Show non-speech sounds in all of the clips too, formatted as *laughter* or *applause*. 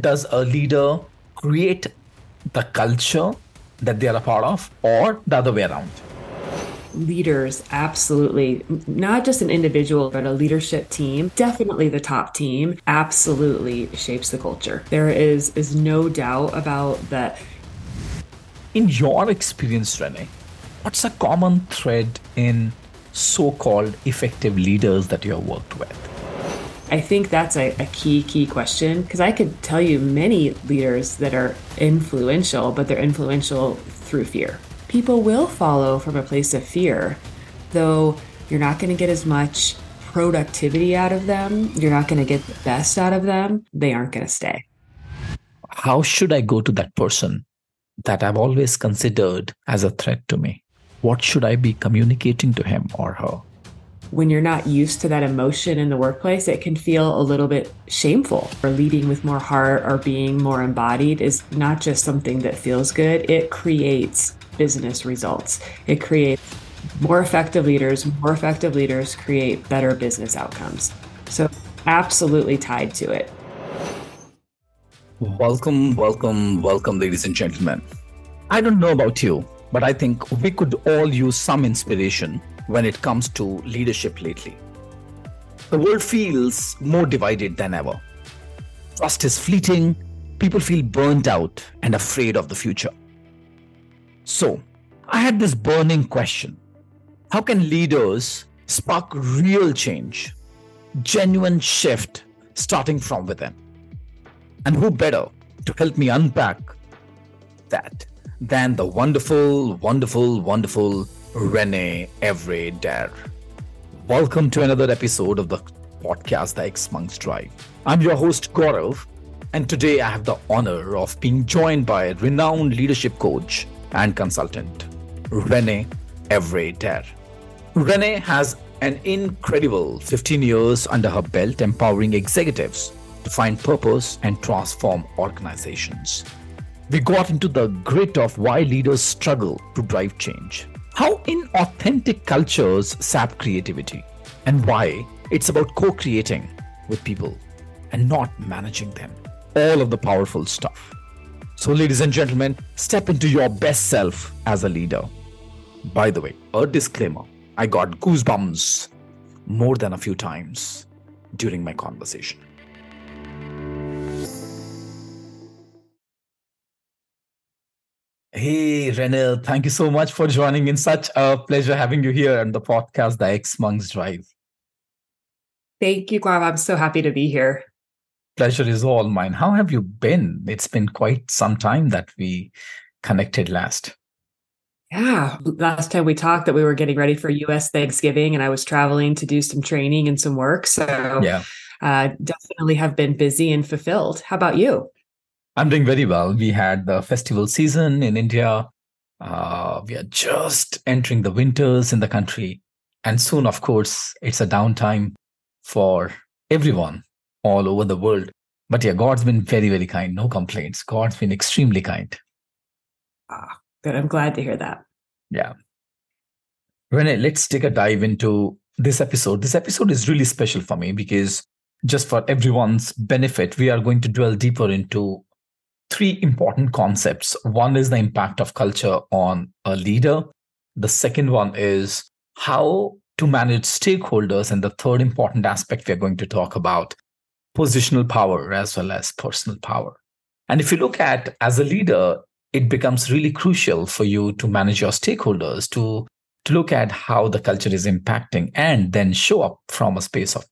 does a leader create the culture that they are a part of or the other way around? leaders absolutely. Not just an individual but a leadership team. Definitely the top team absolutely shapes the culture. There is is no doubt about that. In your experience renelle what's a common thread in so-called effective leaders that you have worked with I think that's a, a key, key question because I could tell you many leaders that are influential, but they're influential through fear. People will follow from a place of fear, though you're not going to get as much productivity out of them. You're not going to get the best out of them. They aren't going to stay. How should I go to that person that I've always considered as a threat to me? What should I be communicating to him or her? When you're not used to that emotion in the workplace, it can feel a little bit shameful. Or leading with more heart or being more embodied is not just something that feels good, it creates business results. It creates more effective leaders, more effective leaders create better business outcomes. So, absolutely tied to it. Welcome, welcome, welcome, ladies and gentlemen. I don't know about you, but I think we could all use some inspiration when it comes to leadership lately. The world feels more divided than ever. Trust is fleeting, people feel burnt out and afraid of the future. So, I had this burning question How can leaders spark real change, genuine shift starting from within? And who better to help me unpack that than the wonderful, wonderful, wonderful Renelle Everett Welcome to another episode of the podcast, The xMonks Drive. I'm your host, Gaurav, and today I have the honor of being joined by renowned leadership coach and consultant, Renelle Everett Renelle has an incredible 15 years under her belt empowering executives to find purpose and transform organizations. We got into the grit of why leaders struggle to drive change how inauthentic cultures sap creativity and why it's about co creating with people and not managing them. All of the powerful stuff. So, ladies and gentlemen, step into your best self as a leader. By the way, a disclaimer I got goosebumps more than a few times during my conversation. Hey, Renelle, thank you so much for joining in. Such a pleasure having you here on the podcast, The xMonks Drive. Thank you, Gaurav. I'm so happy to be here. Pleasure is all mine. How have you been? It's been quite some time that we connected last. Yeah, last time we talked that we were getting ready for US Thanksgiving and I was traveling to do some training and some work. So, yeah. Uh, definitely have been busy and fulfilled. How about you? I'm doing very well. We had the festival season in India. Uh, we are just entering the winters in the country. And soon, of course, it's a downtime for everyone all over the world. But yeah, God's been very, very kind. No complaints. God's been extremely kind. Ah, good. I'm glad to hear that. Yeah. Renelle, let's take a dive into this episode. This episode is really special for me because just for everyone's benefit, we are going to dwell deeper into three important concepts. One is the impact of culture on a leader. The second one is how to manage stakeholders. And the third important aspect we're going to talk about positional power as well as personal power. And if you look at as a leader, it becomes really crucial for you to manage your stakeholders, to, to look at how the culture is impacting and then show up from a space of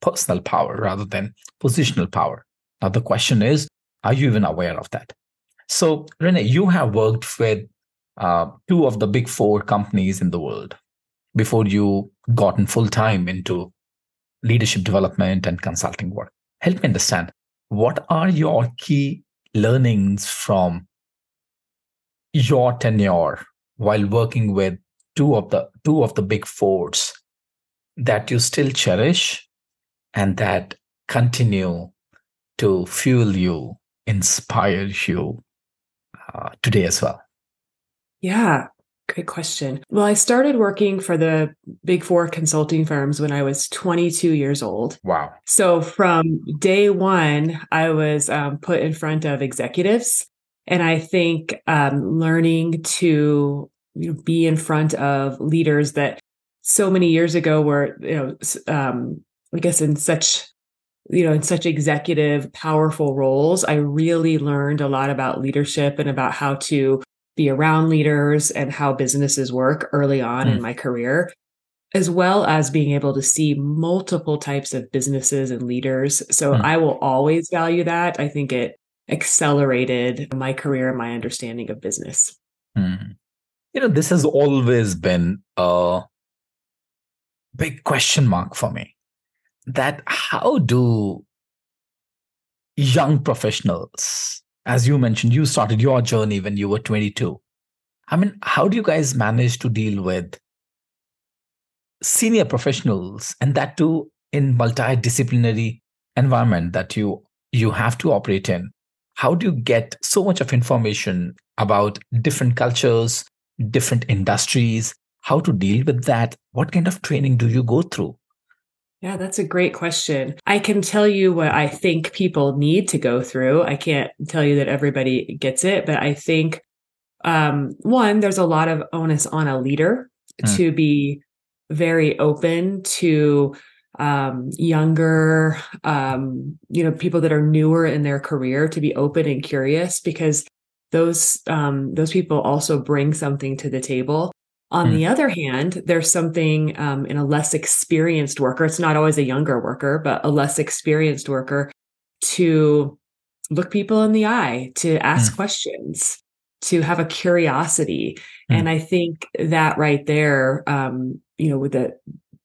personal power rather than positional power. Now, the question is are you even aware of that? So, Renelle, you have worked with uh, two of the big four companies in the world before you gotten full time into leadership development and consulting work. Help me understand what are your key learnings from your tenure while working with two of the two of the big fours that you still cherish and that continue to fuel you inspire you uh, today as well? Yeah, Great question. Well, I started working for the big four consulting firms when I was 22 years old. Wow. So from day one, I was um, put in front of executives. And I think um, learning to you know, be in front of leaders that so many years ago were, you know, um, I guess in such you know, in such executive, powerful roles, I really learned a lot about leadership and about how to be around leaders and how businesses work early on mm. in my career, as well as being able to see multiple types of businesses and leaders. So mm. I will always value that. I think it accelerated my career and my understanding of business. Mm. You know, this has always been a big question mark for me that how do young professionals as you mentioned, you started your journey when you were 22. I mean, how do you guys manage to deal with senior professionals and that too in multidisciplinary environment that you you have to operate in? How do you get so much of information about different cultures, different industries, how to deal with that? What kind of training do you go through? Yeah, that's a great question. I can tell you what I think people need to go through. I can't tell you that everybody gets it, but I think um, one, there's a lot of onus on a leader mm. to be very open to um, younger, um, you know, people that are newer in their career to be open and curious because those um, those people also bring something to the table on mm. the other hand, there's something um, in a less experienced worker, it's not always a younger worker, but a less experienced worker to look people in the eye, to ask mm. questions, to have a curiosity. Mm. And I think that right there, um, you know, with the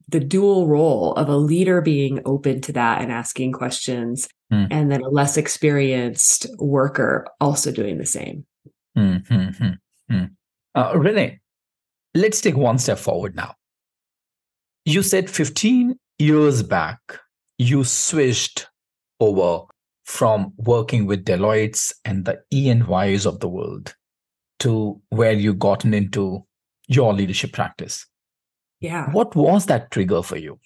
the dual role of a leader being open to that and asking questions, hmm. and then a less experienced worker also doing the same. Mm-hmm. Uh, Renelle, let's take one step forward now. You said 15 years back, you switched over from working with Deloitte's and the E&Ys of the world to where you gotten into your leadership practice. Yeah. What was that trigger for you?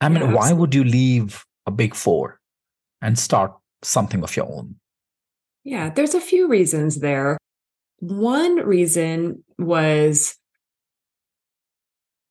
I mean, yeah, why would you leave a big four and start something of your own? Yeah, there's a few reasons there. One reason was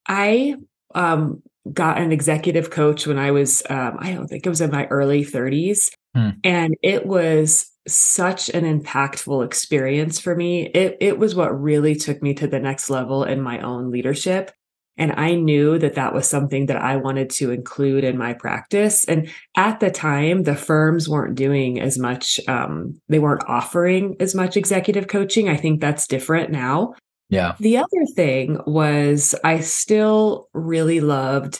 I um, got an executive coach when I was, um, I don't think it was in my early 30s. Hmm. And it was such an impactful experience for me. It, it was what really took me to the next level in my own leadership. And I knew that that was something that I wanted to include in my practice. And at the time, the firms weren't doing as much, um, they weren't offering as much executive coaching. I think that's different now. Yeah. The other thing was I still really loved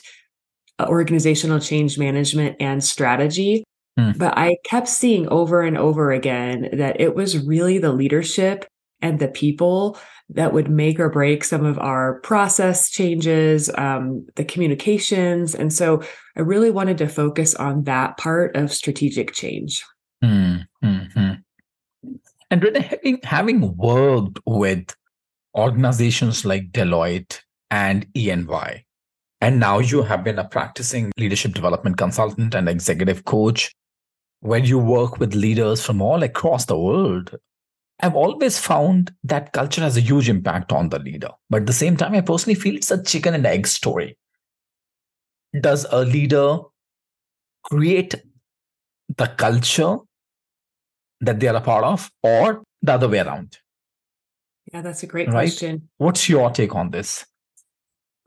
uh, organizational change management and strategy. Mm. But I kept seeing over and over again that it was really the leadership and the people that would make or break some of our process changes, um, the communications. And so I really wanted to focus on that part of strategic change. Mm, mm-hmm. And Renelle, having, having worked with organizations like Deloitte and EY. And now you have been a practicing leadership development consultant and executive coach where you work with leaders from all across the world. I've always found that culture has a huge impact on the leader. But at the same time, I personally feel it's a chicken and egg story. Does a leader create the culture that they are a part of, or the other way around? Yeah, that's a great right? question. What's your take on this?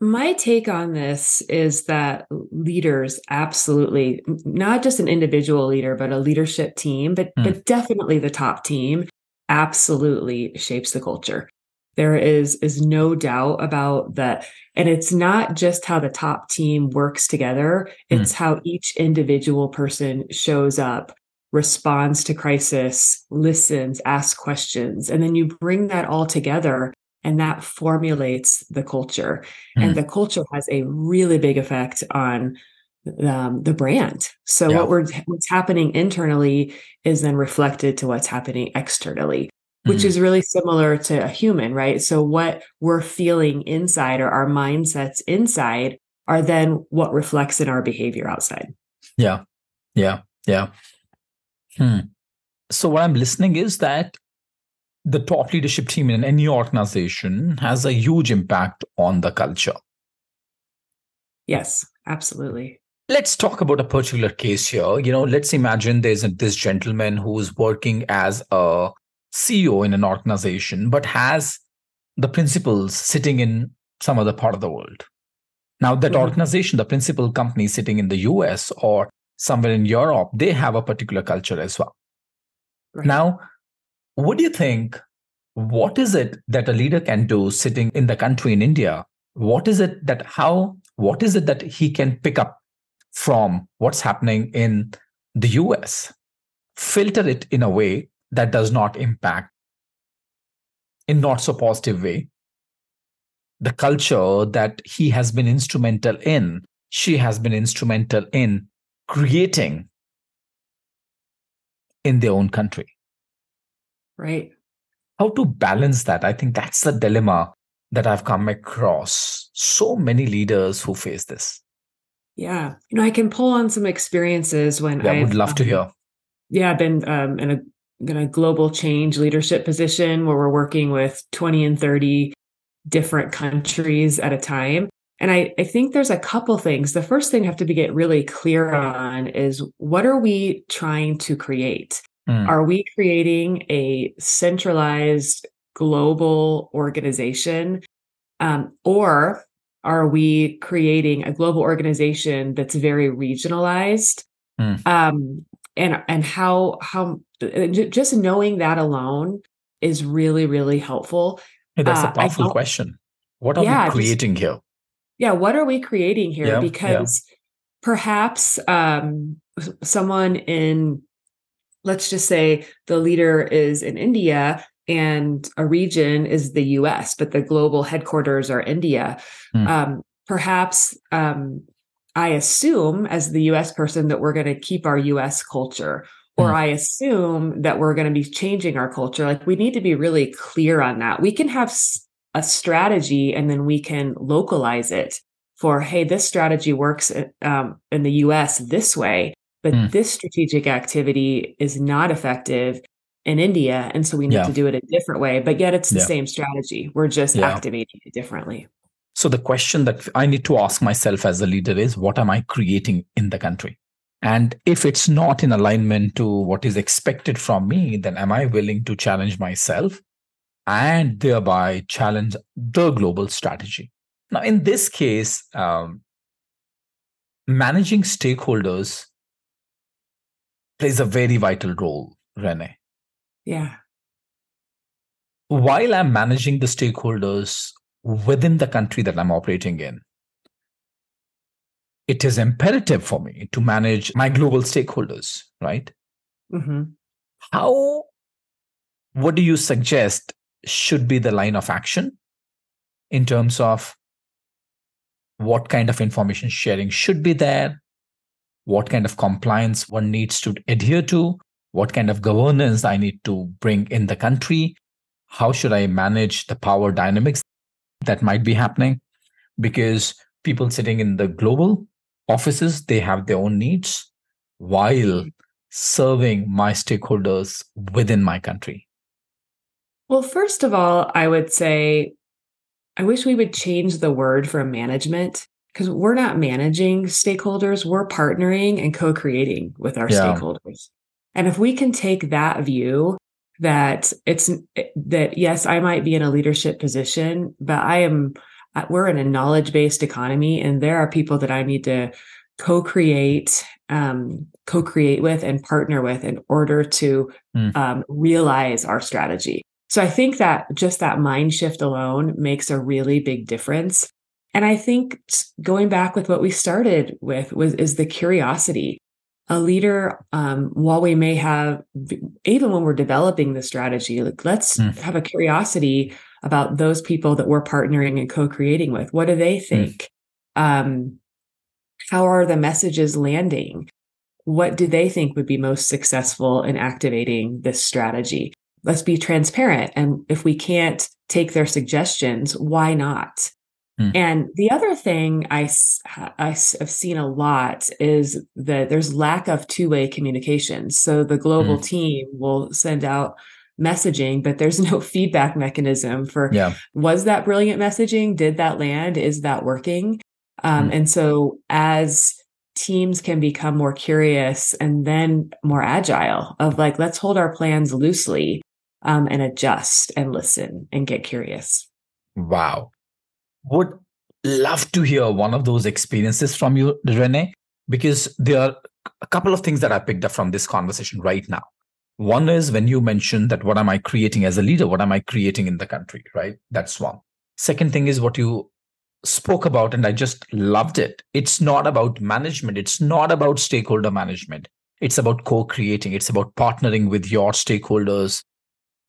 My take on this is that leaders absolutely, not just an individual leader, but a leadership team, but, mm. but definitely the top team absolutely shapes the culture. There is, is no doubt about that. And it's not just how the top team works together. It's mm. how each individual person shows up responds to crisis, listens, asks questions, and then you bring that all together and that formulates the culture. Mm. And hmm. the culture has a really big effect on um, the brand. So yeah. what we're what's happening internally is then reflected to what's happening externally. which Mhm. is really similar to a human, right? So what we're feeling inside or our mindsets inside are then what reflects in our behavior outside. Yeah. Yeah. Yeah. Hmm. So what I'm listening is that the top leadership team in any organization has a huge impact on the culture. Yes, absolutely. Let's talk about a particular case here. You know, let's imagine there's a, this gentleman who's working as a CEO in an organization, but has the principals sitting in some other part of the world. Now, that Mhm. organization, the principal company sitting in the US or somewhere in Europe, they have a particular culture as well. Right. Now, what do you think? What is it that a leader can do sitting in the country in India? What is it that how, what is it that he can pick up from what's happening in the US? Filter it in a way that does not impact in not so positive way the culture that he has been instrumental in, she has been instrumental in creating in their own country right. how to balance that i think that's the dilemma that i've come across so many leaders who face this Yeah. You know, I can pull on some experiences when yeah, i would love to um, hear Yeah, I've been um, in a in a global change leadership position where we're working with 20 and 30 different countries at a time. And I, I think there's a couple things. The first thing I have to be get really clear on is what are we trying to create? Mm, Are we creating a centralized global organization? Um, or are we creating a global organization that's very regionalized? Hmm. Um, and and how how uh, just knowing that alone is really really helpful. Hey, that's uh, a powerful don't- question what are Yeah, we just- creating here Yeah, what are we creating here? Yeah, yeah. because perhaps um, someone in let's just say the leader is in India and a region is the US, but the global headquarters are India. Hmm. Um, perhaps um, I assume, as the US person, that we're going to keep our US culture, or Hmm. I assume that we're going to be changing our culture. Like we need to be really clear on that. We can have a strategy and then we can localize it for, hey, this strategy works um, in the US this way, but Hmm. this strategic activity is not effective in India. And so we need Yeah. to do it a different way, but yet it's the Yeah. same strategy. We're just Yeah. activating it differently. So the question that I need to ask myself as a leader is what am I creating in the country? And if it's not in alignment to what is expected from me, then am I willing to challenge myself and thereby challenge the global strategy? Now, in this case, um, managing stakeholders plays a very vital role, Renelle. Yeah. while I'm managing the stakeholders within the country that I'm operating in, it is imperative for me to manage my global stakeholders, right? hmm How, what do you suggest should be the line of action in terms of what kind of information sharing should be there? What kind of compliance one needs to adhere to? What kind of governance I need to bring in the country? How should I manage the power dynamics that might be happening? Because people sitting in the global offices, they have their own needs while serving my stakeholders within my country. Well, first of all, I would say I wish we would change the word from management because we're not managing stakeholders, we're partnering and co creating with our Yeah. stakeholders. And if we can take that view that it's that, yes, I might be in a leadership position, but I am, we're in a knowledge based economy and there are people that I need to co create, um, co create with and partner with in order to Mm. um, realize our strategy. So I think that just that mind shift alone makes a really big difference. And I think going back with what we started with was is the curiosity. A leader, um, while we may have, even when we're developing the strategy, like let's Mm. have a curiosity about those people that we're partnering and co-creating with. What do they think? Um, how are the messages landing? What do they think would be most successful in activating this strategy? Let's be transparent. And if we can't take their suggestions, why not? Hmm. And the other thing I, I have seen a lot is that there's lack of two way communication. So the global hmm. team will send out messaging, but there's *laughs* no feedback mechanism for yeah. was that brilliant messaging? Did that land? Is that working? Um, hmm. And so as teams can become more curious and then more agile of like, let's hold our plans loosely um, and adjust and listen and get curious. Wow would love to hear one of those experiences from you, Renelle, because there are a couple of things that I picked up from this conversation right now. One is when you mentioned that what am I creating as a leader? What am I creating in the country? Right? That's one. Second thing is what you spoke about, and I just loved it. It's not about management, it's not about stakeholder management. It's about co creating, it's about partnering with your stakeholders,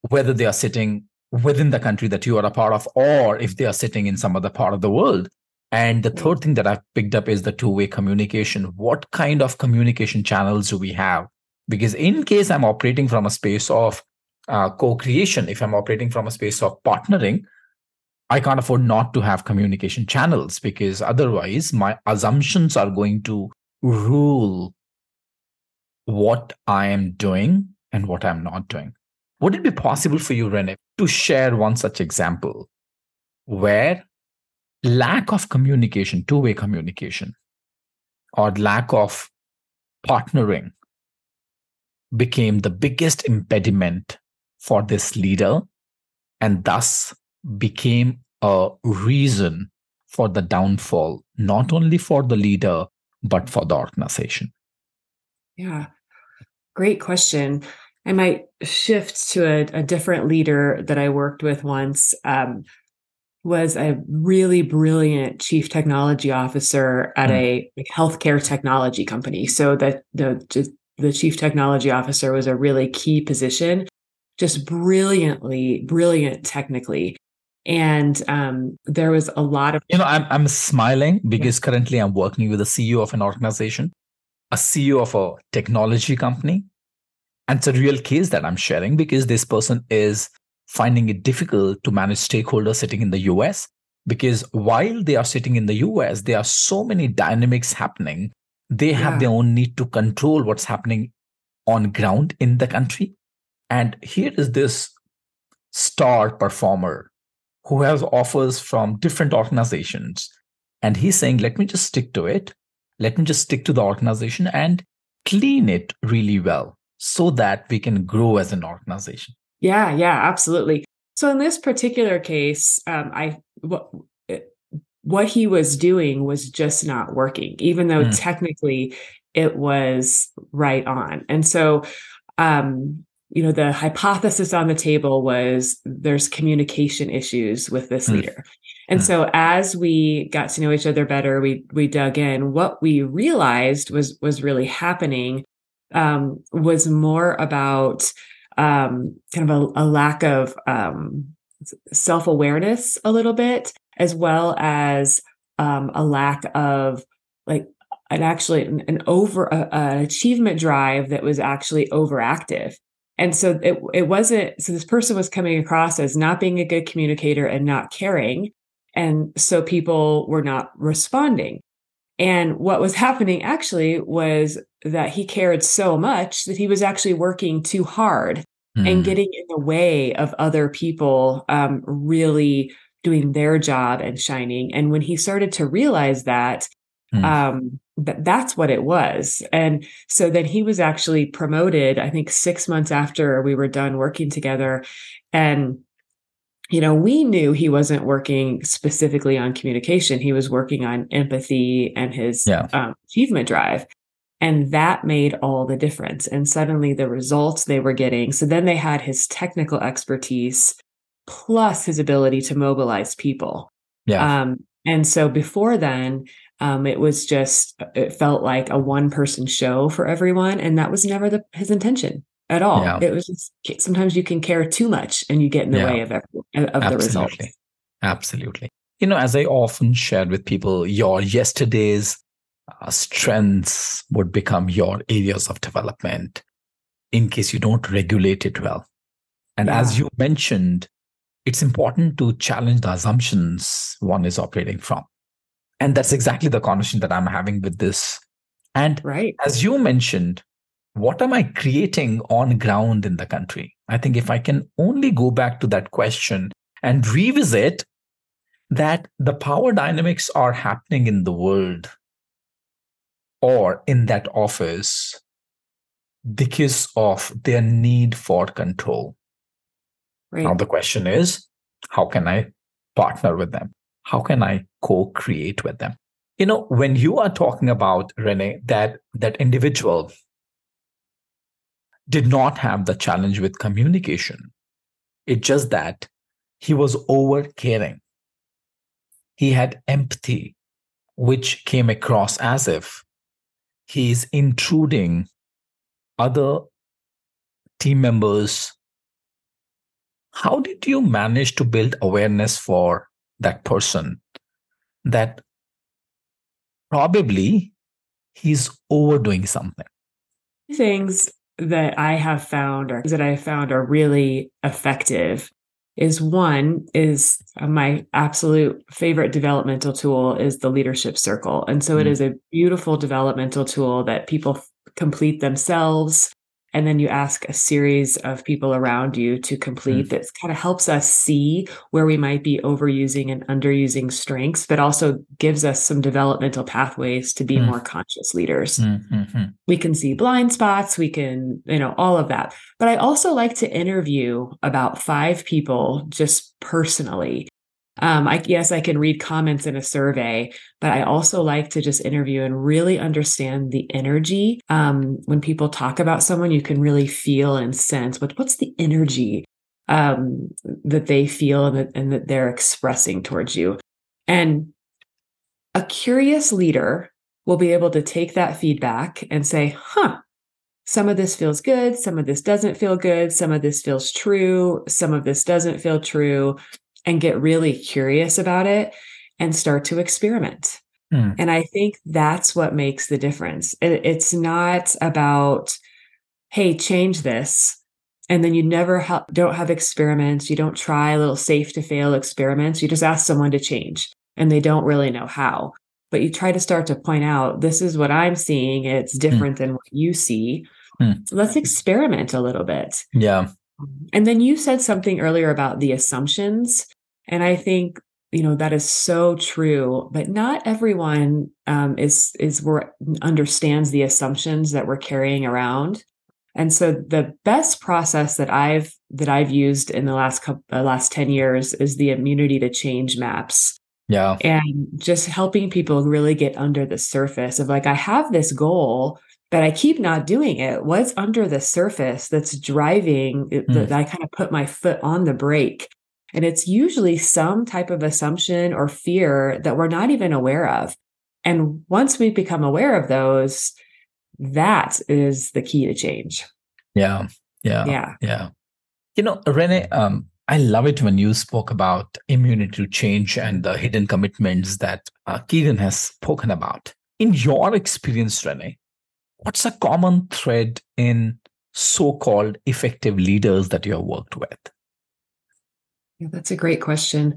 whether they are sitting within the country that you are a part of, or if they are sitting in some other part of the world. And the third thing that I've picked up is the two way communication. What kind of communication channels do we have? Because in case I'm operating from a space of uh, co creation, if I'm operating from a space of partnering, I can't afford not to have communication channels because otherwise my assumptions are going to rule what I am doing and what I'm not doing. Would it be possible for you, Renelle, to share one such example where lack of communication, two way communication, or lack of partnering became the biggest impediment for this leader and thus became a reason for the downfall, not only for the leader, but for the organization? Yeah, great question. I might shift to a, a different leader that I worked with once. Um, was a really brilliant chief technology officer at mm. a healthcare technology company. So that the the chief technology officer was a really key position, just brilliantly, brilliant technically. And um, there was a lot of you know I'm I'm smiling because yeah. currently I'm working with a CEO of an organization, a CEO of a technology company and it's a real case that I'm sharing because this person is finding it difficult to manage stakeholders sitting in the US. Because while they are sitting in the US, there are so many dynamics happening. They yeah. have their own need to control what's happening on ground in the country. And here is this star performer who has offers from different organizations. And he's saying, let me just stick to it. Let me just stick to the organization and clean it really well so that we can grow as an organization. Yeah, yeah, absolutely. So in this particular case, um, I what what he was doing was just not working, even though mm. technically it was right on. And so, um, you know, the hypothesis on the table was there's communication issues with this mm. leader. And mm. so as we got to know each other better, we we dug in. What we realized was was really happening um, was more about um, kind of a, a lack of um, self awareness a little bit, as well as um, a lack of like an actually an, an over an achievement drive that was actually overactive. And so it it wasn't so this person was coming across as not being a good communicator and not caring. And so people were not responding. And what was happening actually was that he cared so much that he was actually working too hard mm. and hmm. getting in the way of other people um, really doing their job and shining. And when he started to realize that, mm. um, that that's what it was. And so then he was actually promoted, I think six months after we were done working together. And you know, we knew he wasn't working specifically on communication. He was working on empathy and his yeah. um, achievement drive. And that made all the difference. And suddenly the results they were getting. So then they had his technical expertise plus his ability to mobilize people. Yeah. Um, and so before then, um, it was just, it felt like a one person show for everyone. And that was never the, his intention at all. Yeah. It was just, sometimes you can care too much and you get in the yeah. way of, every, of Absolutely. the results. Absolutely. Absolutely. You know, as I often shared with people, your yesterday's uh, strengths would become your areas of development in case you don't regulate it well. And Yeah. as you mentioned, it's important to challenge the assumptions one is operating from. And that's exactly the conversation that I'm having with this. And Right. as you mentioned, what am I creating on ground in the country? I think if I can only go back to that question and revisit that the power dynamics are happening in the world or in that office because of their need for control. Right. Now, the question is how can I partner with them? How can I co create with them? You know, when you are talking about Renelle, that that individual did not have the challenge with communication. It's just that he was over caring. He had empathy, which came across as if he's intruding other team members. How did you manage to build awareness for that person that probably he's overdoing something? things that I have found or that I found are really effective is one is uh, my absolute favorite developmental tool is the leadership circle. And so it Mm. is a beautiful developmental tool that people complete themselves. And then you ask a series of people around you to complete that kind of helps us see where we might be overusing and underusing strengths, but also gives us some developmental pathways to be Mm. more conscious leaders Mm-hmm. we can see blind spots we can you know all of that but i also like to interview about five people just personally um, I yes, I can read comments in a survey, but I also like to just interview and really understand the energy. Um, when people talk about someone, you can really feel and sense what what's the energy um, that they feel and that, and that they're expressing towards you. And a curious leader will be able to take that feedback and say, huh, some of this feels good, some of this doesn't feel good, some of this feels true, some of this doesn't feel true, and get really curious about it and start to experiment. Hmm. And I think that's what makes the difference. It- It's not about, hey, change this. And then you never ha- don't have experiments. You don't try little safe to fail experiments. You just ask someone to change and they don't really know how. But you try to start to point out this is what I'm seeing. It's different than what you see. Hmm. Let's experiment a little bit. Yeah. And then you said something earlier about the assumptions. And I think, you know, that is so true, but not everyone um, is, is where understands the assumptions that we're carrying around. And so the best process that I've, that I've used in the last couple, uh, last 10 years is the immunity to change maps Yeah. and just helping people really get under the surface of like, I have this goal, but I keep not doing it. What's under the surface that's driving Hmm. that I kind of put my foot on the brake? And it's usually some type of assumption or fear that we're not even aware of. And once we become aware of those, that is the key to change. Yeah. Yeah. Yeah. Yeah. You know, Renelle, um, I love it when you spoke about immunity to change and the hidden commitments that uh, Kegan has spoken about. In your experience, Renelle, what's a common thread in so called effective leaders that you have worked with? Yeah, that's a great question.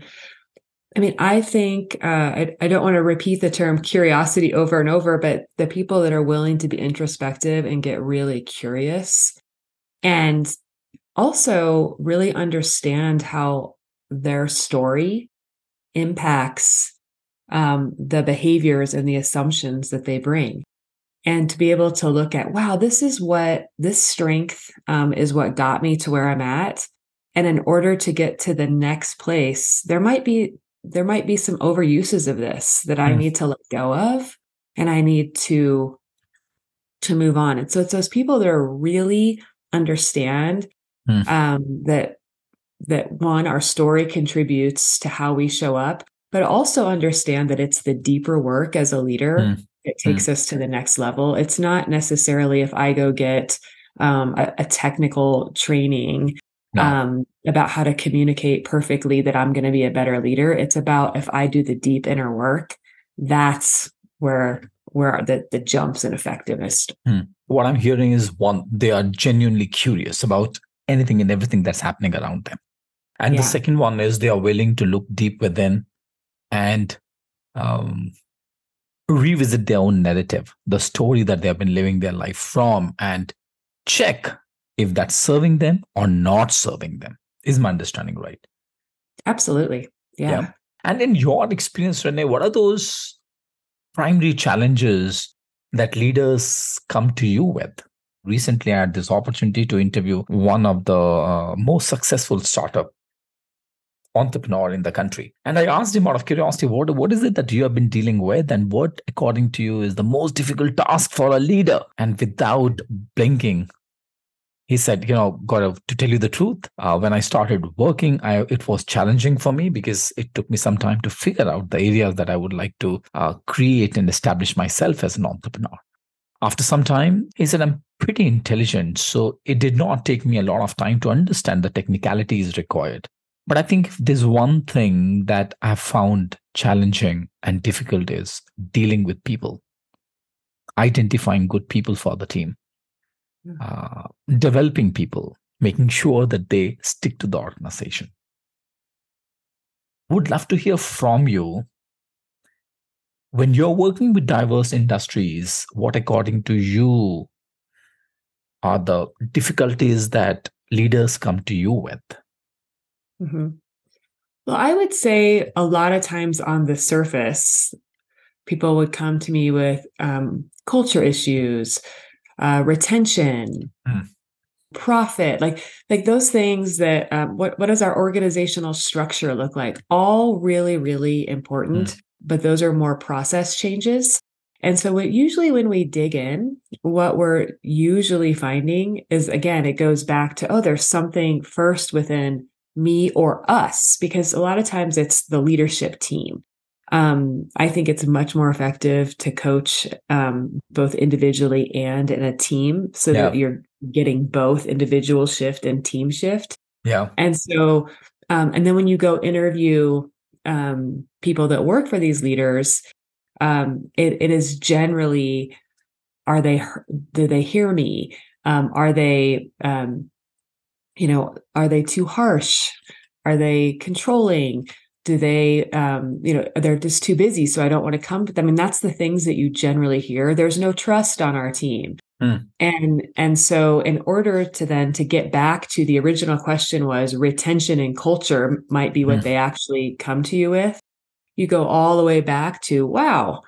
I mean, I think uh, I, I don't want to repeat the term curiosity over and over, but the people that are willing to be introspective and get really curious and also really understand how their story impacts um, the behaviors and the assumptions that they bring. And to be able to look at, wow, this is what this strength um, is what got me to where I'm at. And in order to get to the next place, there might be there might be some overuses of this that I Mm. need to let go of and I need to to move on. And so it's those people that are really understand Mm. um, that that one, our story contributes to how we show up, but also understand that it's the deeper work as a leader Mm. that takes us to the next level. It's not necessarily if I go get um, a, a technical training No. um, about how to communicate perfectly that I'm going to be a better leader. It's about if I do the deep inner work, that's where where the the jumps in effectiveness. what I'm hearing is one, they are genuinely curious about anything and everything that's happening around them. And yeah. the second one is they are willing to look deep within and um, revisit their own narrative, the story that they have been living their life from, and check if that's serving them or not serving them. Is my understanding right? Absolutely. Yeah. yeah. And in your experience, Renelle, what are those primary challenges that leaders come to you with? Recently, I had this opportunity to interview one of the uh, most successful startup entrepreneur in the country. And I asked him out of curiosity, what, what is it that you have been dealing with? And what, according to you, is the most difficult task for a leader? And without blinking, he said, you know, Gaurav, to tell you the truth, uh, when I started working, I, it was challenging for me because it took me some time to figure out the areas that I would like to uh, create and establish myself as an entrepreneur. After some time, he said, I'm pretty intelligent. So it did not take me a lot of time to understand the technicalities required. But I think there's one thing that I've found challenging and difficult is dealing with people, identifying good people for the team. Uh, developing people, making sure that they stick to the organization. Would love to hear from you. When you're working with diverse industries, what, according to you, are the difficulties that leaders come to you with? Mm-hmm. Well, I would say a lot of times on the surface, people would come to me with um, culture issues, uh, retention, mm. profit, like like those things that um, what what does our organizational structure look like? All really really important, mm. but those are more process changes. And so, what usually when we dig in, what we're usually finding is again, it goes back to oh, there's something first within me or us because a lot of times it's the leadership team um, i think it's much more effective to coach um, both individually and in a team so yeah. that you're getting both individual shift and team shift yeah and so um, and then when you go interview um, people that work for these leaders um, it, it is generally are they do they hear me um, are they you know, are they too harsh? Are they controlling? Do they, um, you know, they're just too busy, so I don't want to come to them. I mean, that's the things that you generally hear. There's no trust on our team. Hmm. And and so in order to then to get back to the original question was retention and culture might be what hmm. they actually come to you with. You go all the way back to wow,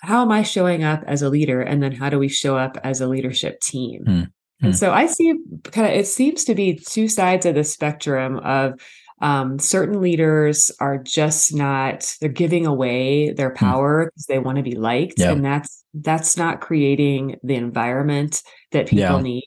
how am I showing up as a leader? And then how do we show up as a leadership team? Hmm. And so I see kind of, it seems to be two sides of the spectrum of um, certain leaders are just not, they're giving away their hmm. power because they want to be liked. Yeah. And that's, that's not creating the environment that people yeah. need.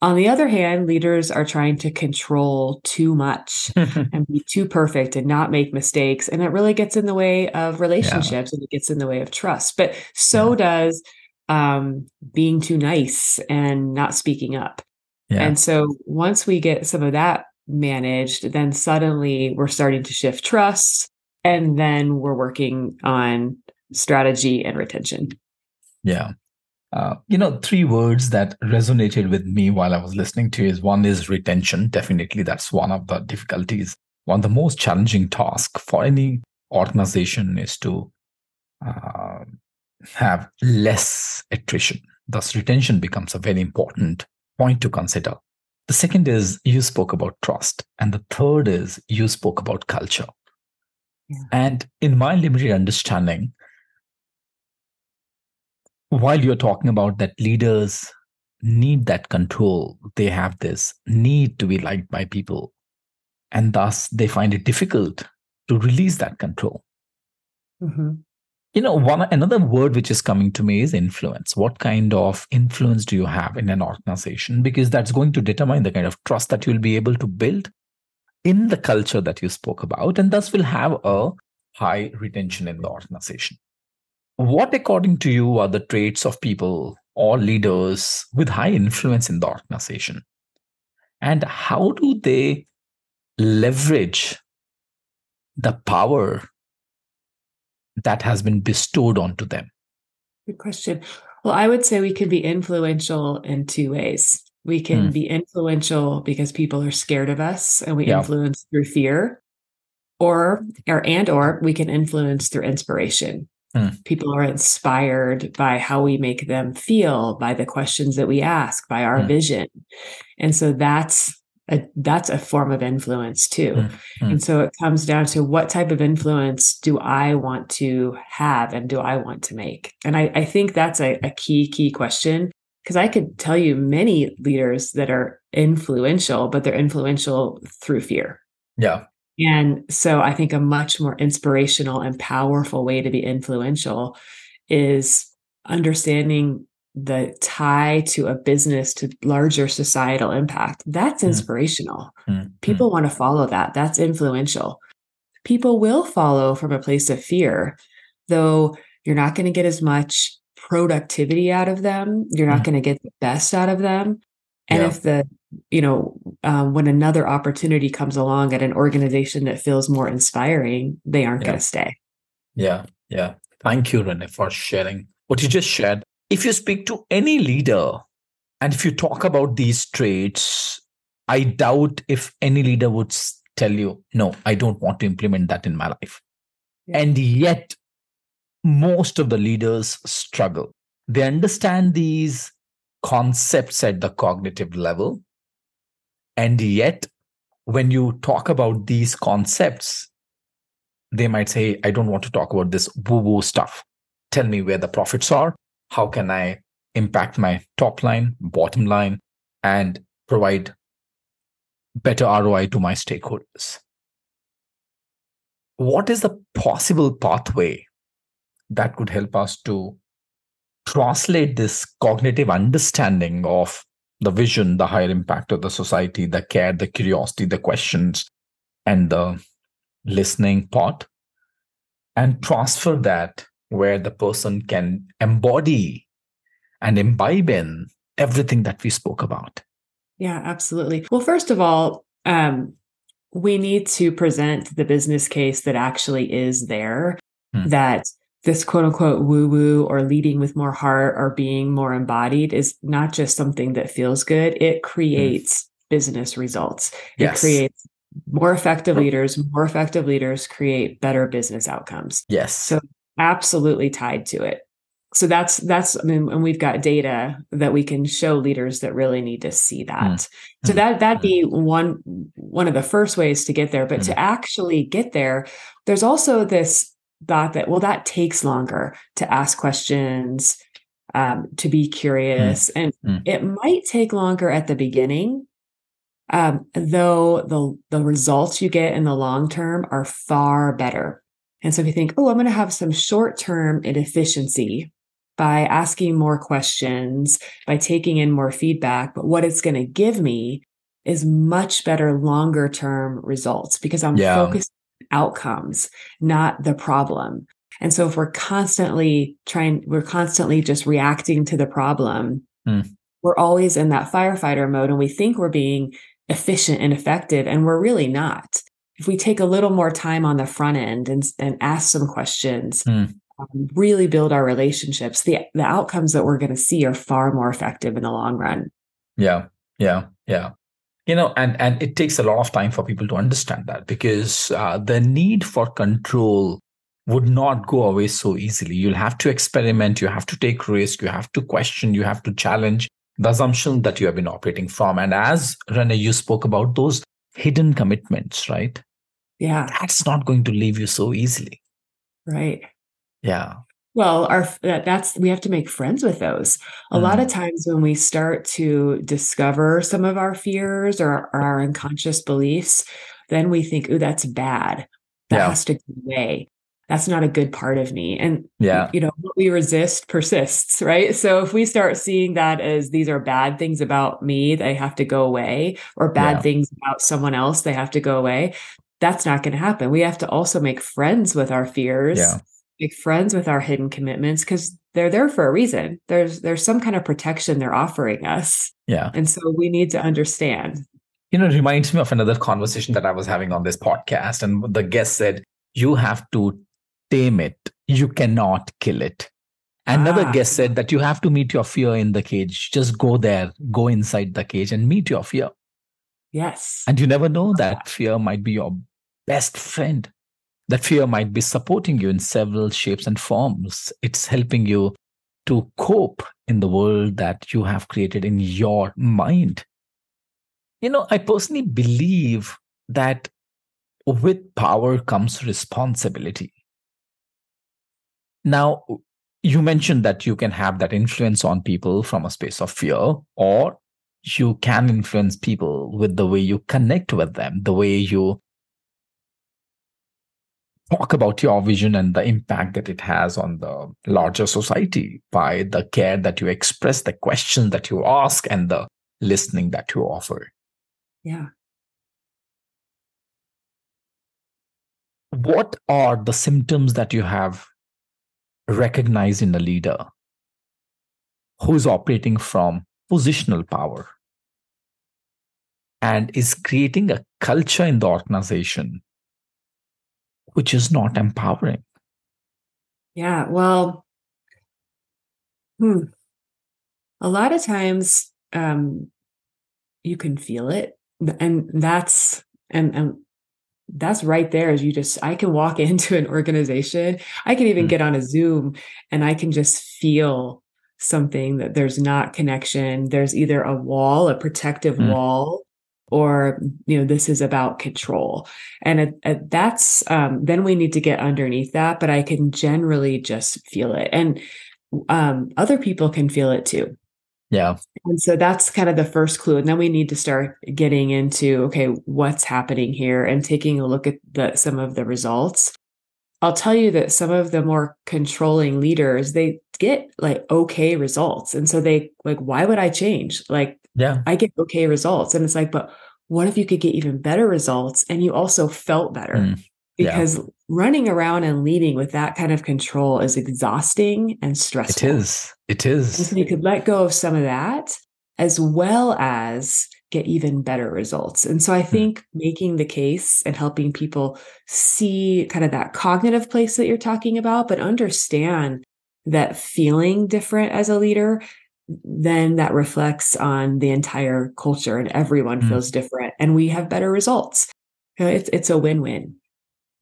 On the other hand, leaders are trying to control too much *laughs* and be too perfect and not make mistakes. And it really gets in the way of relationships yeah. and it gets in the way of trust. But so does um, being too nice and not speaking up. Yeah. And so once we get some of that managed, then suddenly we're starting to shift trust and then we're working on strategy and retention. Yeah. Uh, you know, three words that resonated with me while I was listening to is one is retention. Definitely, that's one of the difficulties. One of the most challenging tasks for any organization is to uh, have less attrition. Thus, retention becomes a very important point to consider. The second is you spoke about trust. And the third is you spoke about culture. Yeah. And in my limited understanding, while you're talking about that leaders need that control, they have this need to be liked by people. And thus they find it difficult to release that control. Mm-hmm you know one another word which is coming to me is influence. What kind of influence do you have in an organization? Because that's going to determine the kind of trust that you'll be able to build in the culture that you spoke about and thus will have a high retention in the organization. What according to you are the traits of people or leaders with high influence in the organization? And how do they leverage the power that has been bestowed onto them? Good question. Well, I would say we can be influential in two ways. We can mm. be influential because people are scared of us and we yeah. influence through fear. Or or and or we can influence through inspiration. Mm. People are inspired by how we make them feel, by the questions that we ask, by our mm. vision. And so that's a, that's a form of influence too. Mm-hmm. And so it comes down to what type of influence do I want to have and do I want to make? And I, I think that's a, a key, key question because I could tell you many leaders that are influential, but they're influential through fear. Yeah. And so I think a much more inspirational and powerful way to be influential is understanding the tie to a business to larger societal impact that's hmm. inspirational mm. people want to follow that that's influential people will follow from a place of fear though you're not going to get as much productivity out of them you're not mm. going to get the best out of them and yeah. if the you know um, when another opportunity comes along at an organization that feels more inspiring they aren't yeah. going to stay yeah yeah thank you renelle for sharing what you just shared if you speak to any leader and if you talk about these traits, I doubt if any leader would tell you, no, I don't want to implement that in my life. Yeah. And yet, most of the leaders struggle. They understand these concepts at the cognitive level. And yet, when you talk about these concepts, they might say, I don't want to talk about this woo woo stuff. Tell me where the profits are how can I impact my top line, bottom line, and provide better ROI to my stakeholders? What is the possible pathway that could help us to translate this cognitive understanding of the vision, the higher impact of the society, the care, the curiosity, the questions, and the listening part, and transfer that where the person can embody and imbibe in everything that we spoke about. Yeah, absolutely. Well, first of all, um, we need to present the business case that actually is there, hmm. that this quote unquote woo woo or leading with more heart or being more embodied is not just something that feels good, it creates hmm. business results. Yes. It creates more effective leaders, more effective leaders create better business outcomes. Yes. So absolutely tied to it. So that's that's I mean, and we've got data that we can show leaders that really need to see that. Mm. So that that'd be one one of the first ways to get there. But mm. to actually get there, there's also this thought that well, that takes longer to ask questions, um, to be curious, mm. and mm. it might take longer at the beginning. Um, though the the results you get in the long term are far better and so if you think, oh, I'm going to have some short term inefficiency by asking more questions, by taking in more feedback, but what it's going to give me is much better longer term results because I'm yeah. focused on outcomes, not the problem. And so if we're constantly trying, we're constantly just reacting to the problem, mm. we're always in that firefighter mode and we think we're being efficient and effective, and we're really not if we take a little more time on the front end and, and ask some questions, mm. um, really build our relationships, the, the outcomes that we're going to see are far more effective in the long run. Yeah. Yeah. Yeah. You know, and, and it takes a lot of time for people to understand that because uh, the need for control would not go away so easily. You'll have to experiment, you have to take risk, you have to question, you have to challenge the assumption that you have been operating from. And as Renelle, you spoke about those hidden commitments, right? Yeah. That's not going to leave you so easily. Right. Yeah. Well, our that's we have to make friends with those. A mm. lot of times when we start to discover some of our fears or, or our unconscious beliefs, then we think, "Oh, that's bad. That yeah. has to go away. That's not a good part of me." And yeah, you know, what we resist persists, right? So if we start seeing that as these are bad things about me, they have to go away, or bad yeah. things about someone else, they have to go away, that's not going to happen. We have to also make friends with our fears, yeah. make friends with our hidden commitments because they're there for a reason. There's there's some kind of protection they're offering us. Yeah. And so we need to understand. You know, it reminds me of another conversation that I was having on this podcast. And the guest said, you have to tame it. You cannot kill it. Another Ah. guest said that you have to meet your fear in the cage. Just go there, go inside the cage and meet your fear. Yes. And you never know that fear might be your best friend. That fear might be supporting you in several shapes and forms. It's helping you to cope in the world that you have created in your mind. You know, I personally believe that with power comes responsibility. Now, you mentioned that you can have that influence on people from a space of fear, or you can influence people with the way you connect with them, the way you talk about your vision and the impact that it has on the larger society by the care that you express, the questions that you ask, and the listening that you offer. Yeah. What are the symptoms that you have recognized in a leader who's operating from positional power and is creating a culture in the organization which is not empowering? Yeah. Well, hmm. a lot of times um, you can feel it. And that's, and, and, that's right there. Is you just i can walk *laughs* into an organization i can even Mm. get on a zoom and i can just feel something that there's not connection there's either a wall a protective Mm. wall or you know this is about control and it, it- that's um, then we need to get underneath that but i can generally just feel it and um, other people can feel it too Yeah. and so that's kind of the first clue. And then we need to start getting into okay, what's happening here and taking a look at the some of the results. I'll tell you that some of the more controlling leaders, they get like okay results. And so they like, why would I change? Like Yeah. I get okay results. And it's like, but what if you could get even better results and you also felt better? Mm, yeah. Because running around and leading with that kind of control is exhausting and stressful. It is. It is. And so you could let go of some of that as well as get even better results. And so I think making the case and helping people see kind of that cognitive place that you're talking about, but understand that feeling different as a leader, then that reflects on the entire culture and everyone Mm. feels different and we have better results. You know, It's, it's a win-win.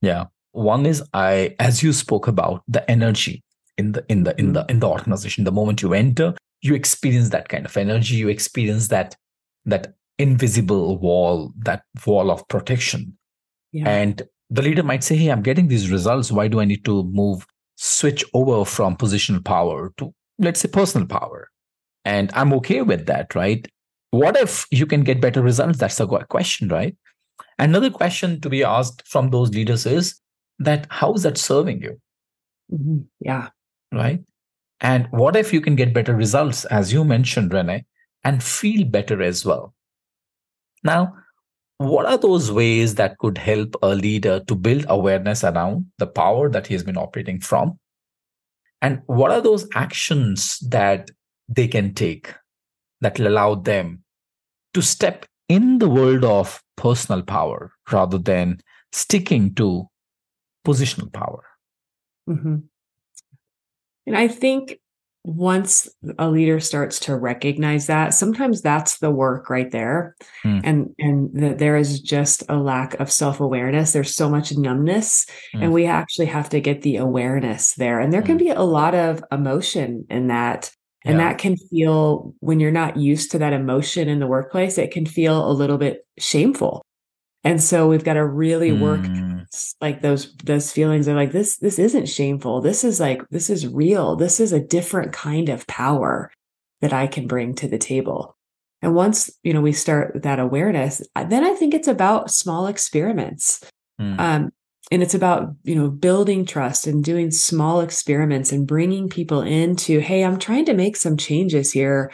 Yeah. One is I, as you spoke about the energy in the in the in the in the organization. The moment you enter, you experience that kind of energy. You experience that that invisible wall, that wall of protection. Yeah. And the leader might say, Hey, I'm getting these results. Why do I need to move, switch over from positional power to, let's say, personal power? And I'm okay with that, right? What if you can get better results? That's a question, right? Another question to be asked from those leaders is that how is that serving you, Mhm. Yeah. right? And what if you can get better results, as you mentioned, Renelle, and feel better as well? Now, what are those ways that could help a leader to build awareness around the power that he has been operating from? And what are those actions that they can take that will allow them to step in the world of personal power rather than sticking to positional power? hmm And I think once a leader starts to recognize that, sometimes that's the work right there. Mm. And and that there is just a lack of self-awareness. There's so much numbness. Mm. And we actually have to get the awareness there. And there can Mm. be a lot of emotion in that. And Yeah. that can feel when you're not used to that emotion in the workplace, it can feel a little bit shameful. And so we've got to really work Mm. s- like those those feelings are like this this isn't shameful. This is like this is real. This is a different kind of power that i can bring to the table. And once you know we start with that awareness then i think it's about small experiments. Mm. um, and it's about you know building trust and doing small experiments and bringing people into hey i'm trying to make some changes here.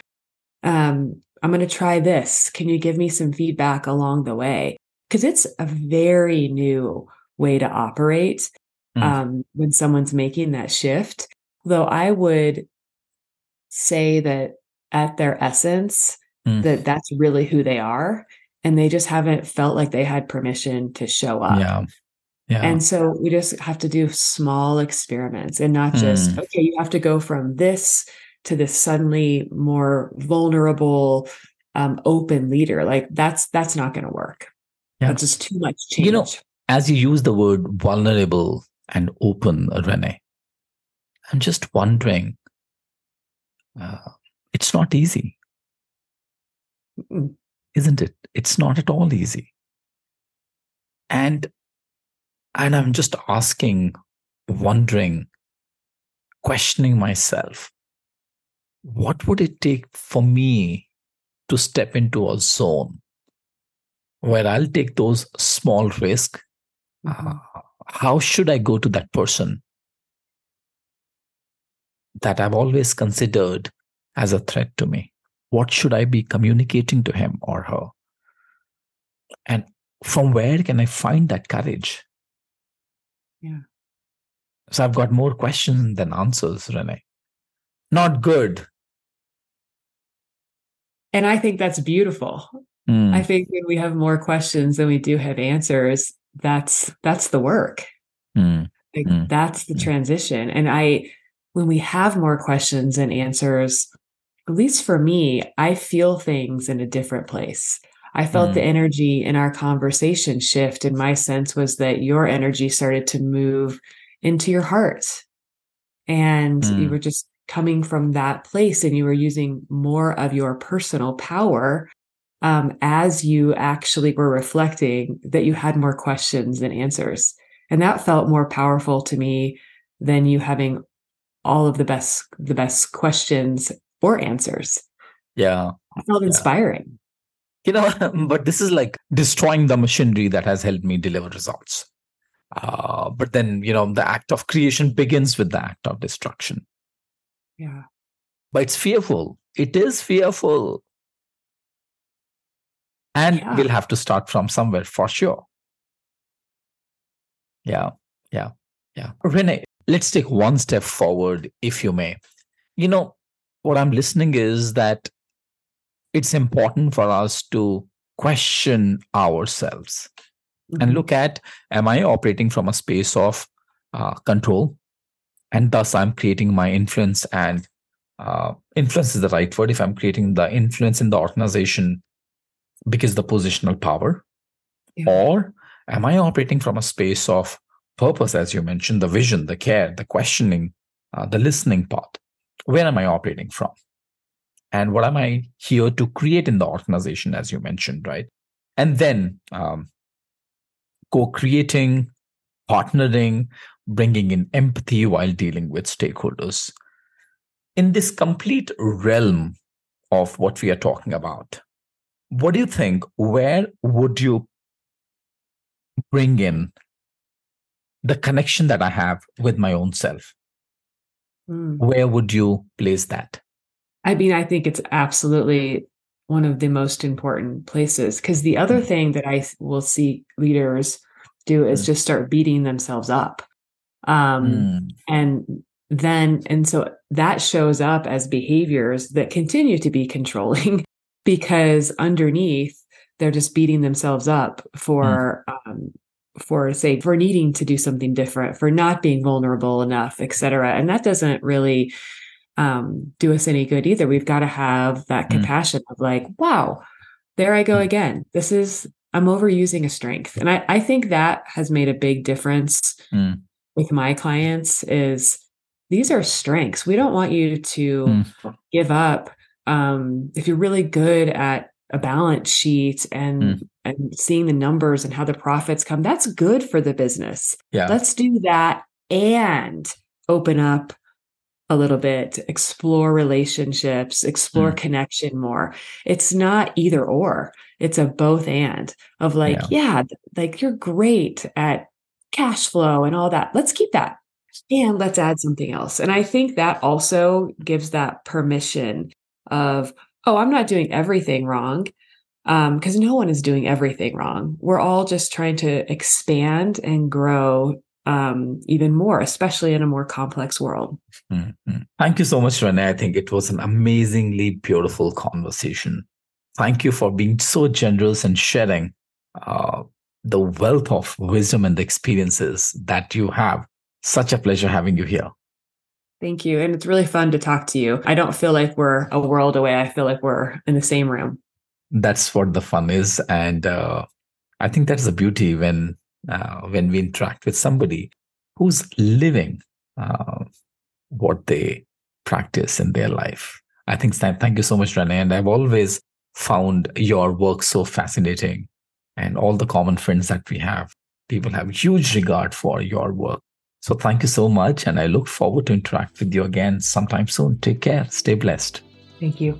Um, i'm going to try this. Can you give me some feedback along the way? Because it's a very new way to operate Mm. um, when someone's making that shift though i would say that at their essence Mm. that that's really who they are and they just haven't felt like they had permission to show up yeah. Yeah. And so we just have to do small experiments and not just, mm. okay, you have to go from this to this suddenly more vulnerable, um, open leader. Like that's that's not going to work. Yeah. That's just too much change. You know, as you use the word vulnerable and open, Renelle, I'm just wondering, uh, it's not easy. Isn't it? It's not at all easy. And and I'm just asking, wondering, questioning myself, what would it take for me to step into a zone where I'll take those small risks? Mm-hmm. Uh, how should I go to that person that I've always considered as a threat to me? What should I be communicating to him or her? And from where can I find that courage? Yeah. So I've got more questions than answers, Renelle. Not good. And I think that's beautiful. Mm. I think when we have more questions than we do have answers, that's that's the work. Mm. Like, mm. That's the hmm. transition. And I, when we have more questions and answers, at least for me, I feel things in a different place. I felt mm. the energy in our conversation shift. And my sense was that your energy started to move into your heart. And mm. you were just coming from that place and you were using more of your personal power um, as you actually were reflecting that you had more questions than answers. And that felt more powerful to me than you having all of the best the best questions or answers. Yeah. I felt yeah. inspiring you know *laughs* but this is like destroying the machinery that has helped me deliver results uh, but then you know the act of creation begins with the act of destruction yeah but it's fearful it is fearful and yeah. we'll have to start from somewhere for sure yeah yeah yeah renelle let's take one step forward if you may you know what i'm listening is that it's important for us to question ourselves mm-hmm. and look at am i operating from a space of uh, control and thus i'm creating my influence and uh, influence is the right word if i'm creating the influence in the organization because the positional power yeah. or am i operating from a space of purpose as you mentioned the vision the care the questioning uh, the listening part where am i operating from and what am I here to create in the organization, as you mentioned, right? And then um, co creating, partnering, bringing in empathy while dealing with stakeholders. In this complete realm of what we are talking about, what do you think? Where would you bring in the connection that I have with my own self? Mm. Where would you place that? I mean, I think it's absolutely one of the most important places because the other mm. thing that I will see leaders do is mm. just start beating themselves up. Um, mm. And then, and so that shows up as behaviors that continue to be controlling *laughs* because underneath they're just beating themselves up for, mm. um, for say, for needing to do something different, for not being vulnerable enough, et cetera. And that doesn't really um, do us any good either. We've got to have that mm. compassion of like, wow, there I go mm. again. This is, I'm overusing a strength. And I, I think that has made a big difference mm. with my clients is these are strengths. We don't want you to mm. give up. Um, if you're really good at a balance sheet and mm. and seeing the numbers and how the profits come, that's good for the business. Yeah. Let's do that and open up a little bit, explore relationships, explore mm. connection more. It's not either or, it's a both and of like, yeah. yeah, like you're great at cash flow and all that. Let's keep that. And let's add something else. And I think that also gives that permission of, oh, I'm not doing everything wrong because um, no one is doing everything wrong. We're all just trying to expand and grow um, even more, especially in a more complex world. Mm-hmm. Thank you so much, Renelle. I think it was an amazingly beautiful conversation. Thank you for being so generous and sharing uh, the wealth of wisdom and the experiences that you have. Such a pleasure having you here. Thank you. And it's really fun to talk to you. I don't feel like we're a world away. I feel like we're in the same room. That's what the fun is. And uh, I think that's the beauty when uh, when we interact with somebody who's living uh, what they practice in their life. I think thank you so much, Renelle. And I've always found your work so fascinating and all the common friends that we have. People have huge regard for your work. So thank you so much. And I look forward to interact with you again sometime soon. Take care. Stay blessed. Thank you.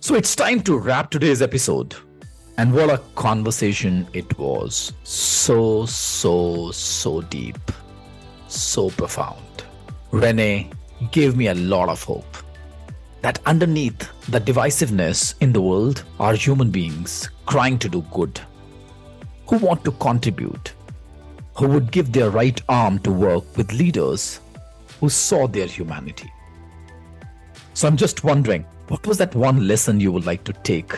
So it's time to wrap today's episode. And what a conversation it was. So, so, so deep. So profound. Renelle gave me a lot of hope that underneath the divisiveness in the world are human beings crying to do good, who want to contribute, who would give their right arm to work with leaders who saw their humanity. So I'm just wondering, what was that one lesson you would like to take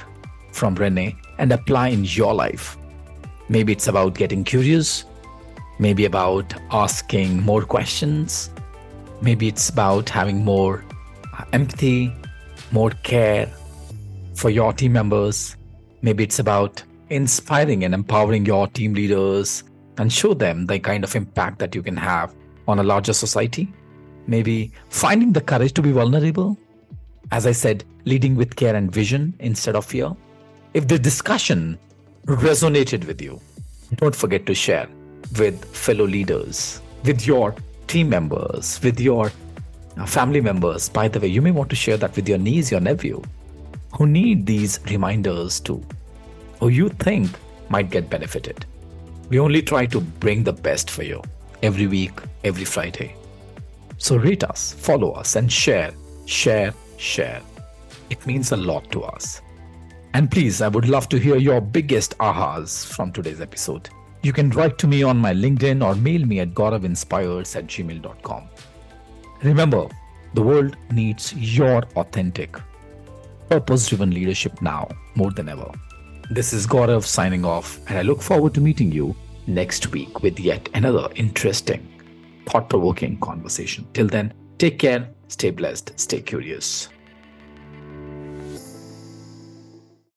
from Renelle and apply in your life? Maybe it's about getting curious, maybe about asking more questions, maybe it's about having more uh, empathy, more care for your team members. Maybe it's about inspiring and empowering your team leaders and show them the kind of impact that you can have on a larger society. Maybe finding the courage to be vulnerable. As I said, leading with care and vision instead of fear. If the discussion resonated with you, don't forget to share with fellow leaders, with your team members, with your uh, family members. By the way, you may want to share that with your niece, your nephew, who need these reminders too, who you think might get benefited. We only try to bring the best for you every week, every Friday. So rate us, follow us, and share, share, share. It means a lot to us. And please, I would love to hear your biggest ahas from today's episode. You can write to me on my LinkedIn or mail me at gauravinspires at gmail.com. Remember, the world needs your authentic, purpose driven leadership now more than ever. This is Gaurav signing off, and I look forward to meeting you next week with yet another interesting, thought provoking conversation. Till then, take care, stay blessed, stay curious.